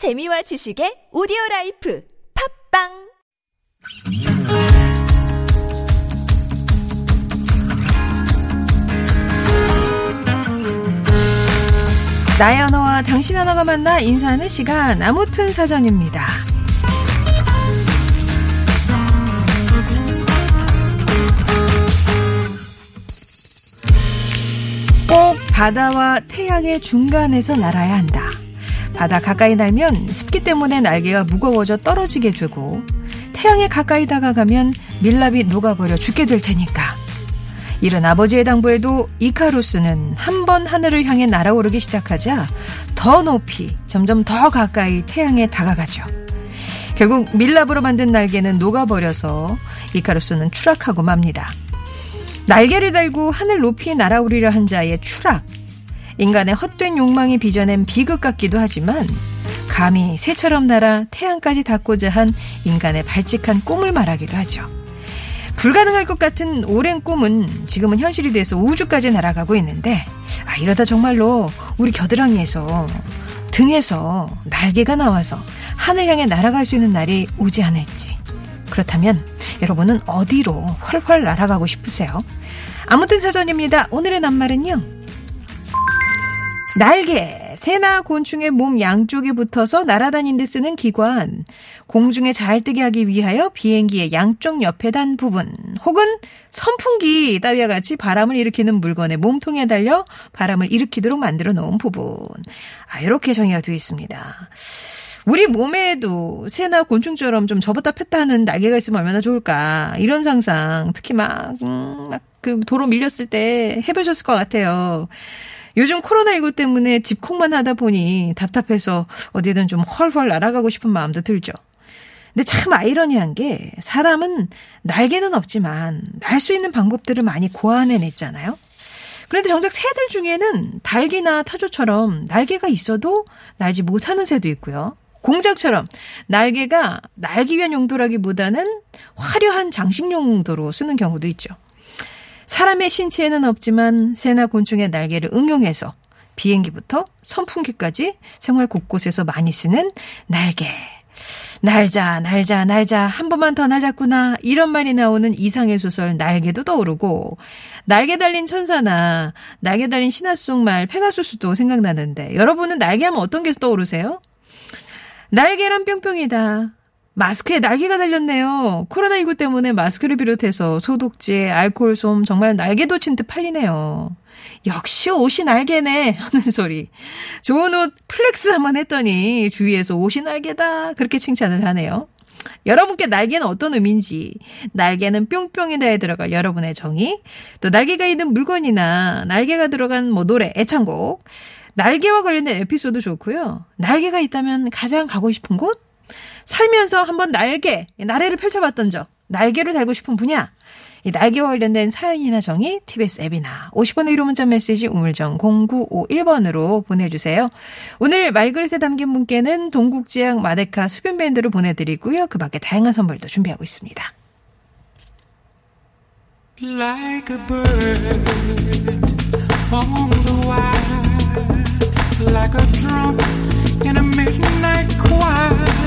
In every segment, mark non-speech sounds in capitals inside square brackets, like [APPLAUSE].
재미와 지식의 오디오 라이프 팟빵 나의 언어와 당신 언어가 만나 인사하는 시간 아무튼 사전입니다. 꼭 바다와 태양의 중간에서 날아야 한다. 바다 가까이 날면 습기 때문에 날개가 무거워져 떨어지게 되고 태양에 가까이 다가가면 밀랍이 녹아버려 죽게 될 테니까. 이런 아버지의 당부에도 이카루스는 한 번 하늘을 향해 날아오르기 시작하자 더 높이 점점 더 가까이 태양에 다가가죠. 결국 밀랍으로 만든 날개는 녹아버려서 이카루스는 추락하고 맙니다. 날개를 달고 하늘 높이 날아오르려 한 자의 추락. 인간의 헛된 욕망이 빚어낸 비극 같기도 하지만 감히 새처럼 날아 태양까지 닿고자 한 인간의 발칙한 꿈을 말하기도 하죠. 불가능할 것 같은 오랜 꿈은 지금은 현실이 돼서 우주까지 날아가고 있는데 아, 이러다 정말로 우리 겨드랑이에서 등에서 날개가 나와서 하늘 향해 날아갈 수 있는 날이 오지 않을지. 그렇다면 여러분은 어디로 훨훨 날아가고 싶으세요? 아무튼 사전입니다. 오늘의 낱말은요. 날개. 새나 곤충의 몸 양쪽에 붙어서 날아다닌 데 쓰는 기관. 공중에 잘 뜨게 하기 위하여 비행기의 양쪽 옆에 단 부분. 혹은 선풍기 따위와 같이 바람을 일으키는 물건의 몸통에 달려 바람을 일으키도록 만들어 놓은 부분. 아, 이렇게 정의가 되어 있습니다. 우리 몸에도 새나 곤충처럼 좀 접었다 폈다 하는 날개가 있으면 얼마나 좋을까. 이런 상상, 특히 막, 음, 막, 그 도로 밀렸을 때 해보셨을 것 같아요. 요즘 코로나19 때문에 집콕만 하다 보니 답답해서 어디든 좀 헐헐 날아가고 싶은 마음도 들죠. 근데 참 아이러니한 게 사람은 날개는 없지만 날 수 있는 방법들을 많이 고안해냈잖아요. 그런데 정작 새들 중에는 닭이나 타조처럼 날개가 있어도 날지 못하는 새도 있고요. 공작처럼 날개가 날기 위한 용도라기보다는 화려한 장식 용도로 쓰는 경우도 있죠. 사람의 신체에는 없지만 새나 곤충의 날개를 응용해서 비행기부터 선풍기까지 생활 곳곳에서 많이 쓰는 날개. 날자, 날자, 날자, 한 번만 더 날자꾸나. 이런 말이 나오는 이상의 소설 날개도 떠오르고, 날개 달린 천사나 날개 달린 신화 속 말 페가수스도 생각나는데, 여러분은 날개 하면 어떤 게 떠오르세요? 날개란 뿅뿅이다. 마스크에 날개가 달렸네요. 코로나19 때문에 마스크를 비롯해서 소독제, 알코올 솜 정말 날개 돋친 듯 팔리네요. 역시 옷이 날개네 하는 소리. 좋은 옷 flex 한번 했더니 주위에서 옷이 날개다 그렇게 칭찬을 하네요. 여러분께 날개는 어떤 의미인지, 날개는 뿅뿅이다에 들어갈 여러분의 정의, 또 날개가 있는 물건이나 날개가 들어간 뭐 노래, 애창곡, 날개와 관련된 에피소드 좋고요. 날개가 있다면 가장 가고 싶은 곳? 살면서 한번 날개, 나래를 펼쳐봤던 적, 날개를 달고 싶은 분야, 이 날개와 관련된 사연이나 정의 TBS 앱이나 50번의 1호 문자 메시지 우물정 0951번으로 보내주세요. 오늘 말그릇에 담긴 분께는 동국지향 마데카 수변밴드를 보내드리고요. 그 밖에 다양한 선물도 준비하고 있습니다. Like a bird on the wire, like a drum in a midnight choir.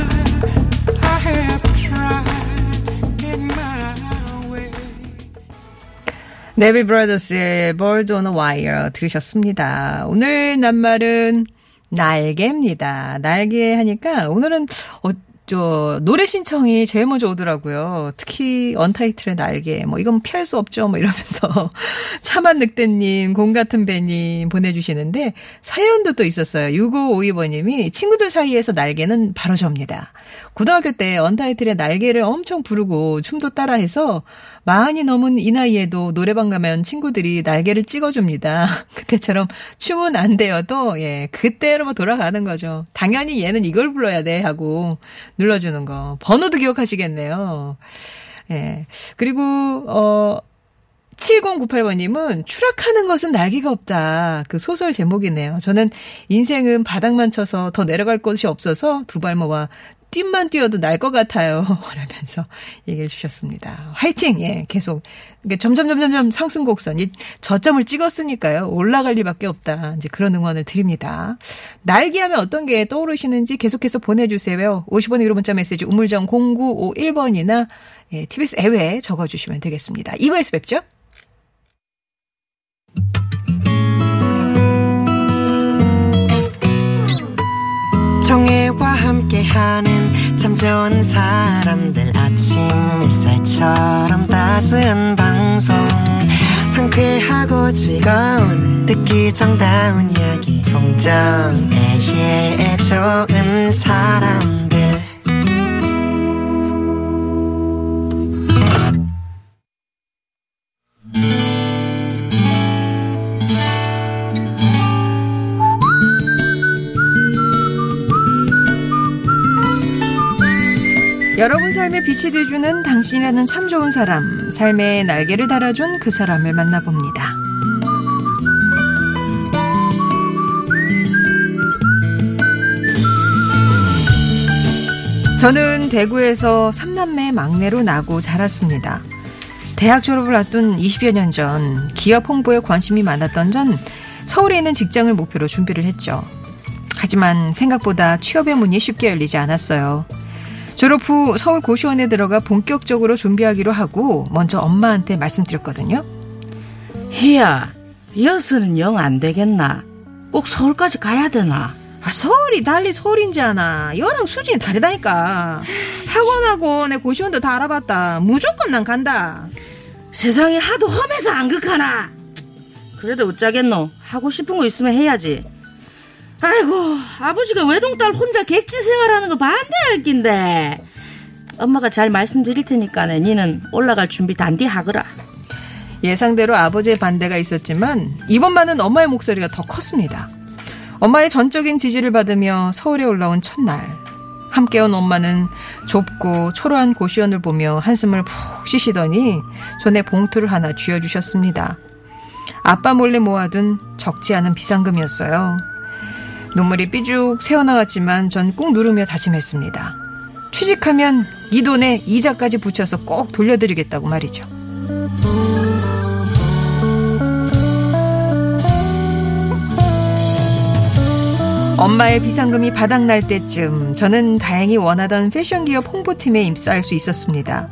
네비 브라더스의 Bird on a Wire 들으셨습니다. 오늘 낱말은 날개입니다. 날개 하니까 오늘은 어, 저 노래 신청이 제일 먼저 오더라고요. 특히 언타이틀의 날개. 뭐 이건 피할 수 없죠. 뭐 이러면서 [LAUGHS] 차만 늑대님, 공 같은 배님 보내주시는데 사연도 또 있었어요. 6552번님이 친구들 사이에서 날개는 바로 접니다. 고등학교 때 언타이틀의 날개를 엄청 부르고 춤도 따라해서 마흔이 넘은 이 나이에도 노래방 가면 친구들이 날개를 찍어줍니다. [LAUGHS] 그때처럼 춤은 안 되어도 예 그때로 뭐 돌아가는 거죠. 당연히 얘는 이걸 불러야 돼 하고 눌러주는 거. 번호도 기억하시겠네요. 예. 그리고, 어, 7098번님은 추락하는 것은 날개가 없다. 그 소설 제목이네요. 저는 인생은 바닥만 쳐서 더 내려갈 곳이 없어서 두 발 모 와 뜀만 뛰어도 날 것 같아요. [LAUGHS] 라면서 얘기해 주셨습니다. 화이팅! 예, 계속. 이게 점점, 점점, 점 상승 곡선. 이 저점을 찍었으니까요. 올라갈 리밖에 없다. 이제 그런 응원을 드립니다. 날개 하면 어떤 게 떠오르시는지 계속해서 보내주세요. 50원 유로 문자 메시지 우물정 0951번이나 예, TBS 애외에 적어주시면 되겠습니다. 2부에서 뵙죠. 정혜와 함께하는 참 좋은 사람들 아침 햇살처럼 따스한 방송. 상쾌하고 즐거운 듣기 정다운 이야기. 송정애의 좋은 사람 여러분 삶에 빛이 돼주는 당신이라는 참 좋은 사람, 삶의 날개를 달아준 그 사람을 만나봅니다. 저는 대구에서 삼남매 막내로 나고 자랐습니다. 대학 졸업을 앞둔 20여 년 전 기업 홍보에 관심이 많았던 전 서울에 있는 직장을 목표로 준비를 했죠. 하지만 생각보다 취업의 문이 쉽게 열리지 않았어요. 졸업 후 서울 고시원에 들어가 본격적으로 준비하기로 하고 먼저 엄마한테 말씀드렸거든요. 희야, 이어서는 영 안 되겠나? 꼭 서울까지 가야 되나? 아, 서울이 달리 서울인지 아나. 여랑 수준이 다르다니까. 학원하고 내 고시원도 다 알아봤다. 무조건 난 간다. 세상이 하도 험해서 안 극하나? 그래도 어쩌겠노? 하고 싶은 거 있으면 해야지. 아이고, 아버지가 외동딸 혼자 객지 생활하는 거 반대할 낀데. 엄마가 잘 말씀드릴 테니까 니는 올라갈 준비 단디 하거라. 예상대로 아버지의 반대가 있었지만 이번만은 엄마의 목소리가 더 컸습니다. 엄마의 전적인 지지를 받으며 서울에 올라온 첫날 함께 온 엄마는 좁고 초라한 고시원을 보며 한숨을 푹 쉬시더니 손에 봉투를 하나 쥐어주셨습니다. 아빠 몰래 모아둔 적지 않은 비상금이었어요. 눈물이 삐죽 새어나왔지만 전 꾹 누르며 다짐했습니다. 취직하면 이 돈에 이자까지 붙여서 꼭 돌려드리겠다고 말이죠. 엄마의 비상금이 바닥날 때쯤 저는 다행히 원하던 패션 기업 홍보팀에 입사할 수 있었습니다.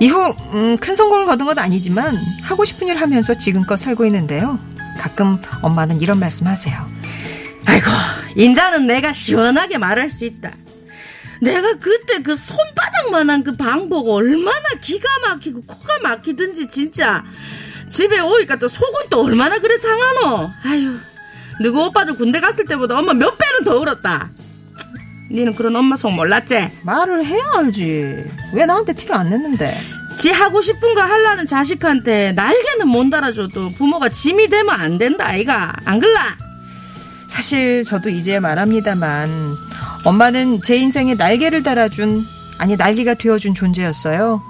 이후 음, 큰 성공을 거둔 건 아니지만 하고 싶은 일 하면서 지금껏 살고 있는데요. 가끔 엄마는 이런 말씀하세요. 아이고, 인자는 내가 시원하게 말할 수 있다. 내가 그때 그 손바닥만한 그 방법 얼마나 기가 막히고 코가 막히든지 진짜 집에 오니까 또 속은 또 얼마나 그래 상하노. 아유, 누구 오빠들 군대 갔을 때보다 엄마 몇 배는 더 울었다. 니는 그런 엄마 속 몰랐지? 말을 해야 알지. 왜 나한테 티를 안 냈는데? 지 하고 싶은 거 하려는 자식한테 날개는 못 달아줘도 부모가 짐이 되면 안 된다 아이가 안 글라? 사실 저도 이제 말합니다만 엄마는 제 인생에 날개를 달아준 아니 날개가 되어준 존재였어요.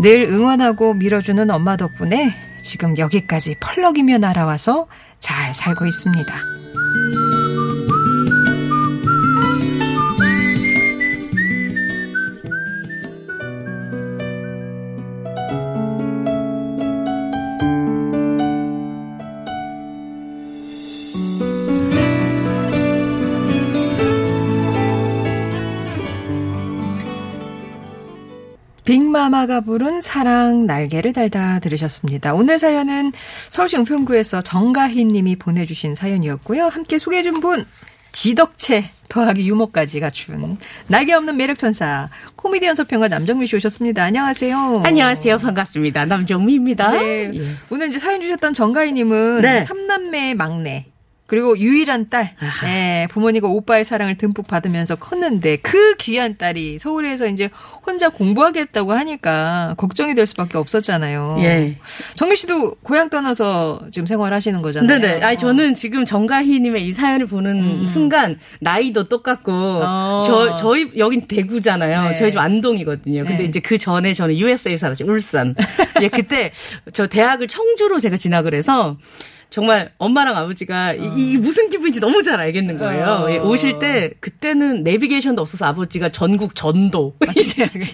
늘 응원하고 밀어주는 엄마 덕분에 지금 여기까지 펄럭이며 날아와서 잘 살고 있습니다. 빅마마가 부른 사랑 날개를 달다 들으셨습니다. 오늘 사연은 서울시 은평구에서 정가희 님이 보내주신 사연이었고요. 함께 소개해준 분 지덕체 더하기 유머까지 갖춘 날개 없는 매력 천사 코미디언 서평가 남정미 씨 오셨습니다. 안녕하세요. 안녕하세요. 반갑습니다. 남정미입니다. 네. 예. 오늘 이제 사연 주셨던 정가희 님은 네. 삼남매의 막내 그리고 유일한 딸. 예, 부모님과 오빠의 사랑을 듬뿍 받으면서 컸는데 그 귀한 딸이 서울에서 이제 혼자 공부하겠다고 하니까 걱정이 될 수밖에 없었잖아요. 예. 정미 씨도 고향 떠나서 지금 생활하시는 거잖아요. 네네. 아니, 저는 지금 정가희님의 이 사연을 보는 음. 순간, 나이도 똑같고, 어. 저, 저희, 여긴 대구잖아요. 네. 저희 집 안동이거든요. 근데 네. 이제 그 전에 저는 USA에 살았죠. 울산. [LAUGHS] 예, 그때 저 대학을 청주로 제가 진학을 해서, 정말 엄마랑 아버지가 이, 이 무슨 기분인지 너무 잘 알겠는 거예요. 어. 예, 오실 때 그때는 내비게이션도 없어서 아버지가 전국 전도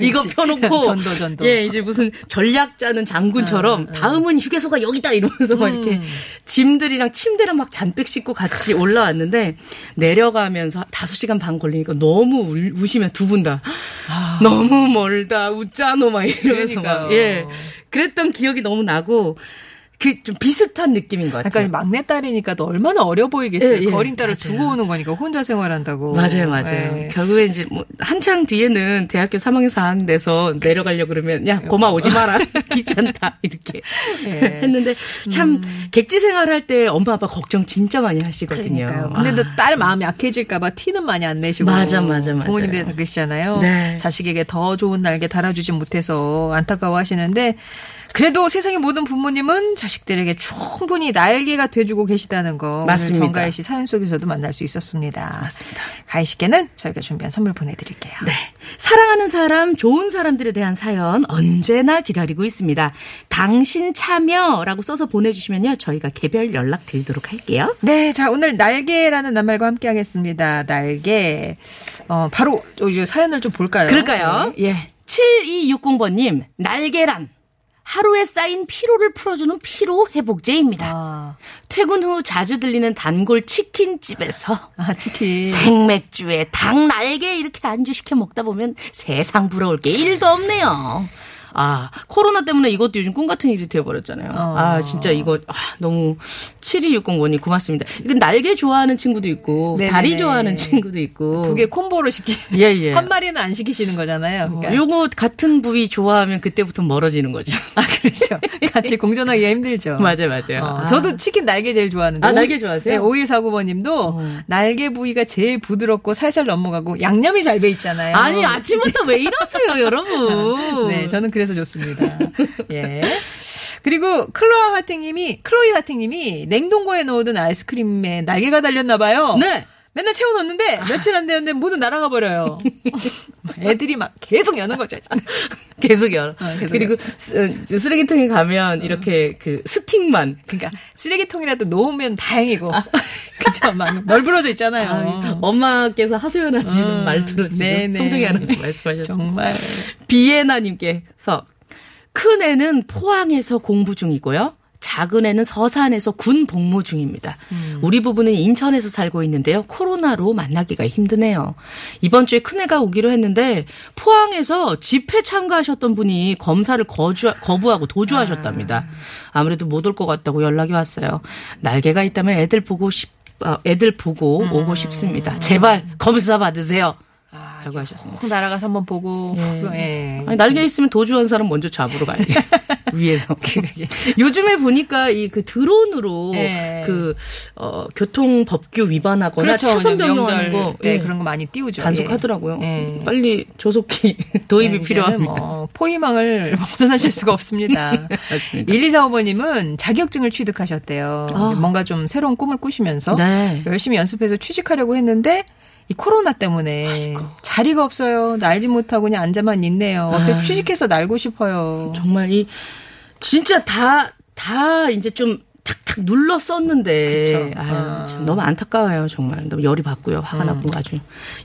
이거 펴놓고 [LAUGHS] 전도, 전도. 예 이제 무슨 전략 짜는 장군처럼 다음은 휴게소가 여기다 이러면서 막 이렇게 음. 짐들이랑 침대랑 막 잔뜩 싣고 같이 올라왔는데 내려가면서 5시간 반 걸리니까 너무 울, 우시면 두 분 다 너무 멀다 웃자노 막 이러면서 막 그러니까요. 예 그랬던 기억이 너무 나고 그 좀 비슷한 느낌인 것 같아요. 약간 막내딸이니까 또 얼마나 어려 보이겠어요. 예, 예, 어린 딸을 맞아요. 두고 오는 거니까 혼자 생활한다고. 맞아요, 맞아요. 예. 결국에 이제 뭐 한창 뒤에는 대학교 3학년 4학년 돼서 내려가려고 그러면 야 고마 오지 마라 [LAUGHS] [LAUGHS] 귀찮다 이렇게 예. 했는데 참 객지 생활할 때 엄마 아빠 걱정 진짜 많이 하시거든요. 그러니까요. 근데 또 딸 마음이 약해질까봐 티는 많이 안 내시고. 맞아, 맞아, 맞아요. 부모님들이 다 그러시잖아요. 네. 자식에게 더 좋은 날개 달아주지 못해서 안타까워 하시는데, 그래도 세상의 모든 부모님은 자식들에게 충분히 날개가 돼주고 계시다는 거. 맞습니다. 오늘 정가희 씨 사연 속에서도 만날 수 있었습니다. 맞습니다. 가희 씨께는 저희가 준비한 선물 보내드릴게요. 네. 사랑하는 사람, 좋은 사람들에 대한 사연 언제나 기다리고 있습니다. 당신 참여라고 써서 보내주시면요. 저희가 개별 연락 드리도록 할게요. 네, 자 오늘 날개라는 낱말과 함께 하겠습니다. 날개. 어 바로 이제 사연을 좀 볼까요? 그럴까요? 네. 예. 7260번님, 날계란. 하루에 쌓인 피로를 풀어주는 피로 회복제입니다. 아, 퇴근 후 자주 들리는 단골 치킨집에서 아 치킨. 생맥주에 닭 날개 이렇게 안주시켜 먹다 보면 세상 부러울 게 1도 없네요. 아, 코로나 때문에 이것도 요즘 꿈 같은 일이 되어버렸잖아요. 어. 아, 진짜 이거, 아, 너무, 7260원이 고맙습니다. 이건 날개 좋아하는 친구도 있고, 네네네. 다리 좋아하는 친구도 있고. 두 개 콤보로 시키. [LAUGHS] 예, 예. 한 마리는 안 시키시는 거잖아요. 그러니까. 어, 요거 같은 부위 좋아하면 그때부터 멀어지는 거죠. [LAUGHS] 아, 그렇죠. 같이 공존하기가 힘들죠. [LAUGHS] 맞아요, 맞아요. 어, 아. 저도 치킨 날개 제일 좋아하는데. 아, 날개 좋아하세요? 네, 5149번님도 어. 날개 부위가 제일 부드럽고 살살 넘어가고 양념이 잘 배 있잖아요. 아니, 아침부터 왜 이러세요, 여러분? 네, 저는 그 래서 좋습니다. 예. 그리고 클로아 화팅님이 클로이 화팅님이 냉동고에 넣어둔 아이스크림에 날개가 달렸나 봐요. 네. 맨날 채워놓는데 며칠 안 되는데 모두 날아가 버려요. [LAUGHS] 애들이 막 계속 여는 거죠. 계속 열. 어, 계속 그리고 쓰, 쓰레기통에 가면 이렇게 그 스틱만. 그러니까 쓰레기통이라도 놓으면 다행이고. [LAUGHS] 그죠? 막 널브러져 있잖아요. 아, 엄마께서 하소연하시는 음, 말투로 지금. 송정이 아나운서 말씀하셨습니다. 정말. 비에나님께서 큰 애는 포항에서 공부 중이고요. 작은 애는 서산에서 군 복무 중입니다. 우리 부부는 인천에서 살고 있는데요. 코로나로 만나기가 힘드네요. 이번 주에 큰애가 오기로 했는데 포항에서 집회 참가하셨던 분이 검사를 거주, 거부하고 도주하셨답니다. 아무래도 못 올 것 같다고 연락이 왔어요. 날개가 있다면 애들 보고 싶, 어, 애들 보고 오고 싶습니다. 제발 검사 받으세요. 라고 하셨습니다. 꼭 날아가서 한번 보고. 예. 아니, 날개 있으면 도주 한 사람 먼저 잡으러 가야지. [LAUGHS] 위에서. 요즘에 보니까 이 그 드론으로 예. 그, 어, 교통 법규 위반하거나 차선 변경하는 거. 네, 예, 그런 거 많이 띄우죠. 단속하더라고요. 예. 빨리 조속히 [LAUGHS] 도입이 네, 필요합니다. 뭐 포위망을 [LAUGHS] 벗어나실 수가 없습니다. 맞습니다. 1245번님은 자격증을 취득하셨대요. 아. 뭔가 좀 새로운 꿈을 꾸시면서 네. 열심히 연습해서 취직하려고 했는데 이 코로나 때문에 자리가 없어요. 날지 못하고 그냥 앉아만 있네요. 어서 아. 취직해서 날고 싶어요. 정말 이, 진짜 다, 다 이제 좀 탁탁 눌러 썼는데. 아유, 아. 참 너무 안타까워요, 정말. 너무 열이 받고요. 화가 음. 나고 아주.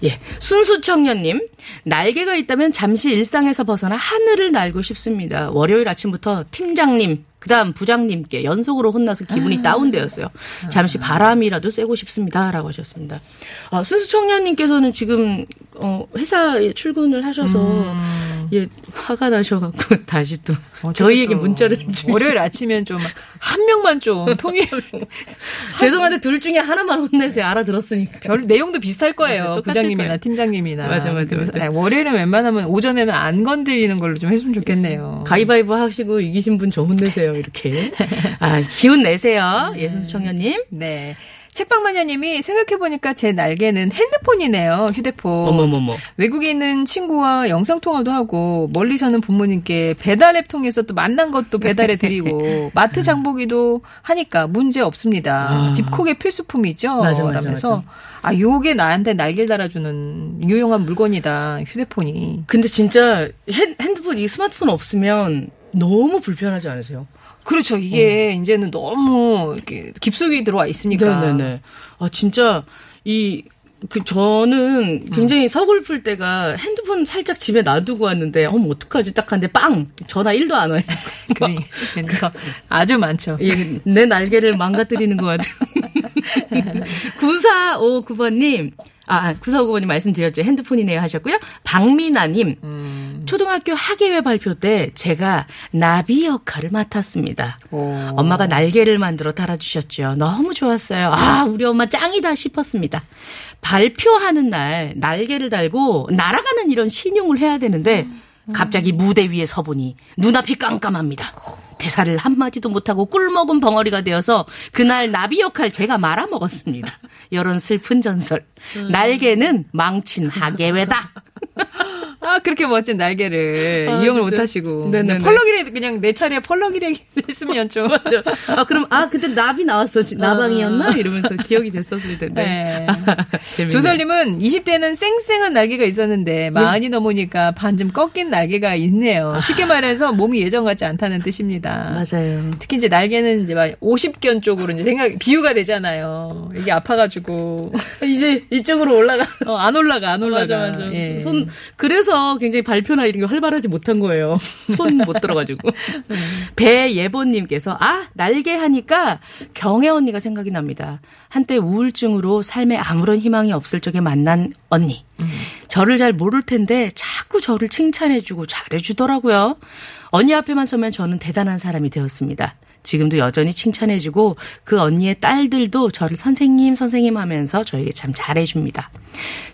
예. 순수 청년님, 날개가 있다면 잠시 일상에서 벗어나 하늘을 날고 싶습니다. 월요일 아침부터 팀장님, 그 다음 부장님께 연속으로 혼나서 아. 기분이 다운되었어요. 잠시 바람이라도 쐬고 싶습니다. 라고 하셨습니다. 아, 순수 청년님께서는 지금, 어, 회사에 출근을 하셔서, 음. 예, 화가 나셔갖고 [LAUGHS] 다시 또 저희에게 또 문자를 주 월요일 아침엔 좀한 명만 좀 통일 [LAUGHS] 죄송한데 둘 중에 하나만 혼내세요. 알아들었으니까. 별 내용도 비슷할 거예요. 네, 부장님이나 거예요. 팀장님이나. 맞아, 맞아, 맞아. 아니, 월요일은 웬만하면 오전에는 안 건드리는 걸로 좀 했으면 좋겠네요. 가위바위보 하시고 이기신 분 저 혼내세요. 이렇게. [LAUGHS] 아, 기운 내세요. 예순수 청년님. 네. 책방마녀님이 생각해보니까 제 날개는 핸드폰이네요. 휴대폰. 어머머머. 외국에 있는 친구와 영상통화도 하고 멀리 사는 부모님께 배달앱 통해서 또 만난 것도 배달해드리고 [LAUGHS] 마트 장보기도 하니까 문제 없습니다. 아. 집콕의 필수품이죠. 맞아, 맞아, 라면서 아 요게 나한테 날개를 달아주는 유용한 물건이다. 휴대폰이. 근데 진짜 핸, 핸드폰, 이 스마트폰 없으면 너무 불편하지 않으세요? 그렇죠. 이게 이제는 너무 이렇게 깊숙이 들어와 있으니까. 네네네. 아 진짜 이 그 저는 굉장히 서글플 때가 핸드폰 살짝 집에 놔두고 왔는데 어머 어떡하지 딱 하는데 빵 전화 1도 안 와요. [LAUGHS] 그러니- 그러니까 아주 많죠. 예, 내 날개를 망가뜨리는 것 같아요. [LAUGHS] 9459번님, 아, 9459번님 말씀드렸죠. 핸드폰이네요 하셨고요. 박미나님, 초등학교 학예회 발표 때 제가 나비 역할을 맡았습니다. 오. 엄마가 날개를 만들어 달아주셨죠. 너무 좋았어요. 아, 우리 엄마 짱이다 싶었습니다. 발표하는 날 날개를 달고 날아가는 이런 신용을 해야 되는데 갑자기 무대 위에 서보니 눈앞이 깜깜합니다. 대사를 한마디도 못하고 꿀먹은 벙어리가 되어서 그날 나비 역할 제가 말아먹었습니다. 이런 슬픈 전설. 날개는 망친 하계회다. [LAUGHS] 아, 그렇게 멋진 날개를 아, 이용을. 못 하시고. 네네네. 펄럭이라도 그냥 내 차례에 펄럭이라도 했으면 좀. [LAUGHS] 맞죠. 아, 그럼, 아, 그때 나비 나왔어. 나방이었나? 이러면서 기억이 됐었을 [LAUGHS] 텐데. 네. [LAUGHS] 조설님은 20대는 쌩쌩한 날개가 있었는데 마흔이 넘으니까 반쯤 꺾인 날개가 있네요. 쉽게 말해서 몸이 예전 같지 않다는 뜻입니다. 맞아요. 특히 이제 날개는 이제 막 50견 쪽으로 이제 생각 비유가 되잖아요. 이게 아파가지고 이제 이쪽으로 올라가. 어, 안 올라가 안 올라가. 맞아, 맞아. 예. 손, 그래서 굉장히 발표나 이런 게 활발하지 못한 거예요. [LAUGHS] 손 못 들어가지고. 배예보님께서, 아, 날개 하니까 경혜 언니가 생각이 납니다. 한때 우울증으로 삶에 아무런 희망이 없을 적에 만난 언니. 저를 잘 모를 텐데 자꾸 저를 칭찬해주고 잘해주더라고요. 언니 앞에만 서면 저는 대단한 사람이 되었습니다. 지금도 여전히 칭찬해주고 그 언니의 딸들도 저를 선생님 선생님 하면서 저에게 참 잘해줍니다.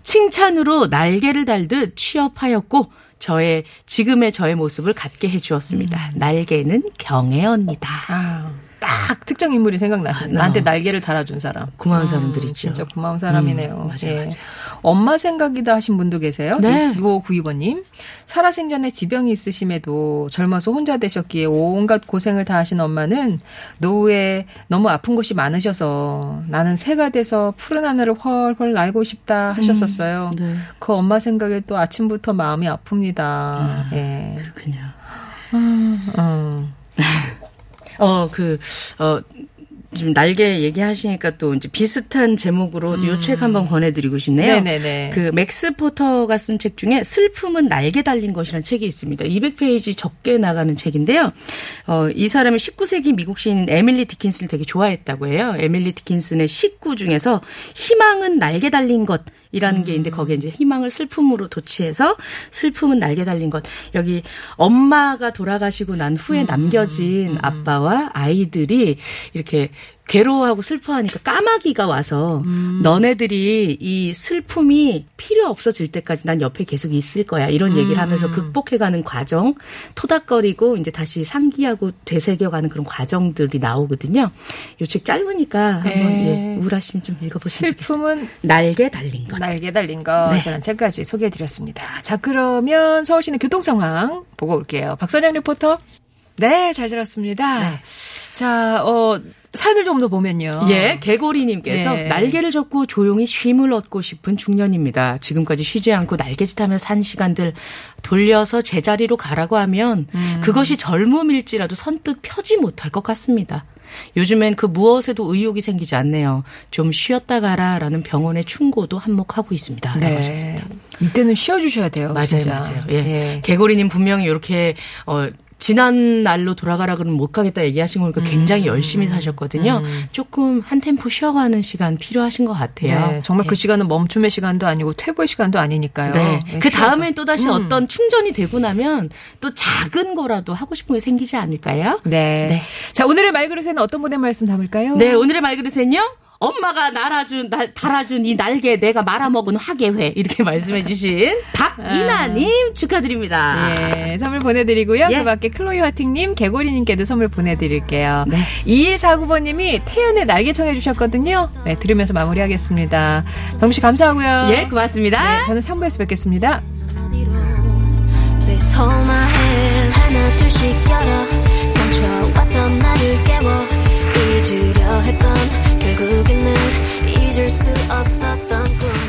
칭찬으로 날개를 달듯 취업하였고 저의 지금의 저의 모습을 갖게 해주었습니다. 날개는 경혜 언니다. 아, 딱 특정 인물이 생각나시네. 아, 나한테 어. 날개를 달아준 사람. 고마운 사람들 있죠. 진짜 고마운 사람이네요. 음, 맞아요, 예. 맞아요. 엄마 생각이다 하신 분도 계세요. 네. 6592번님. 살아생전에 지병이 있으심에도 젊어서 혼자 되셨기에 온갖 고생을 다 하신 엄마는 노후에 너무 아픈 곳이 많으셔서 나는 새가 돼서 푸른 하늘을 훨훨 날고 싶다 하셨었어요. 네. 그 엄마 생각에 또 아침부터 마음이 아픕니다. 예. 그렇군요. 음. 어, 그, 어, 좀 날개 얘기하시니까 또 이제 비슷한 제목으로 요책 한번 권해드리고 싶네요. 음. 네네네. 그 맥스 포터가 쓴 책 중에 슬픔은 날개 달린 것이라는 책이 있습니다. 200페이지 적게 나가는 책인데요. 어, 이 사람은 19세기 미국 시인 에밀리 디킨슨을 되게 좋아했다고 해요. 에밀리 디킨슨의 식구 중에서 희망은 날개 달린 것. 이라는 게 있는데 거기에 이제 희망을 슬픔으로 도취해서 슬픔은 날개 달린 것. 여기 엄마가 돌아가시고 난 후에 남겨진 아빠와 아이들이 이렇게 괴로워하고 슬퍼하니까 까마귀가 와서 너네들이 이 슬픔이 필요 없어질 때까지 난 옆에 계속 있을 거야. 이런 얘기를 하면서 극복해가는 과정, 토닥거리고 이제 다시 상기하고 되새겨가는 그런 과정들이 나오거든요. 요 책 짧으니까 한번 네. 예, 우울하시면 좀 읽어보시면 좋겠습니다. 슬픔은 날개 달린 것. 날개 달린 것이라는 책까지 소개해드렸습니다. 자, 그러면 서울시내 교통 상황 보고 올게요. 박선영 리포터. 네, 잘 들었습니다. 자, 어, 사연을 좀 더 보면요. 예, 개고리님께서 예. 날개를 접고 조용히 쉼을 얻고 싶은 중년입니다. 지금까지 쉬지 않고 날개짓하며 산 시간들 돌려서 제자리로 가라고 하면 음. 그것이 젊음일지라도 선뜻 펴지 못할 것 같습니다. 요즘엔 그 무엇에도 의욕이 생기지 않네요. 좀 쉬었다 가라라는 병원의 충고도 한몫하고 있습니다. 라고 하셨습니다. 네. 이때는 쉬어주셔야 돼요. 맞아요, 진짜. 맞아요. 예. 개고리님 분명히 이렇게 어 지난 날로 돌아가라 그러면 못 가겠다 얘기하신 거니까 음. 굉장히 열심히 사셨거든요. 조금 한 템포 쉬어가는 시간 필요하신 것 같아요. 네, 정말 그 예. 시간은 멈춤의 시간도 아니고 퇴보의 시간도 아니니까요. 네. 예, 그. 다음에 또 다시 어떤 충전이 되고 나면 또 작은 거라도 하고 싶은 게 생기지 않을까요? 네. 네. 자, 오늘의 말그릇에는 어떤 분의 말씀 담을까요? 네, 오늘의 말그릇은요. 엄마가 날아준, 날, 달아준 이 날개 내가 말아먹은 화개회. 이렇게 [LAUGHS] 말씀해주신 박이나님 축하드립니다. 예, 선물 보내드리고요. 예. 그 밖에 클로이 화팅님, 개고리님께도 선물 보내드릴게요. 네. 2149번님이 태연의 날개 청해주셨거든요. 네, 들으면서 마무리하겠습니다. 정씨 감사하고요. 예, 고맙습니다. 네, 저는 3부에서 뵙겠습니다. Please hold my hand 하나 둘씩 열어 감춰왔던 나를 깨워 결국에는 잊을 수 없었던 꿈.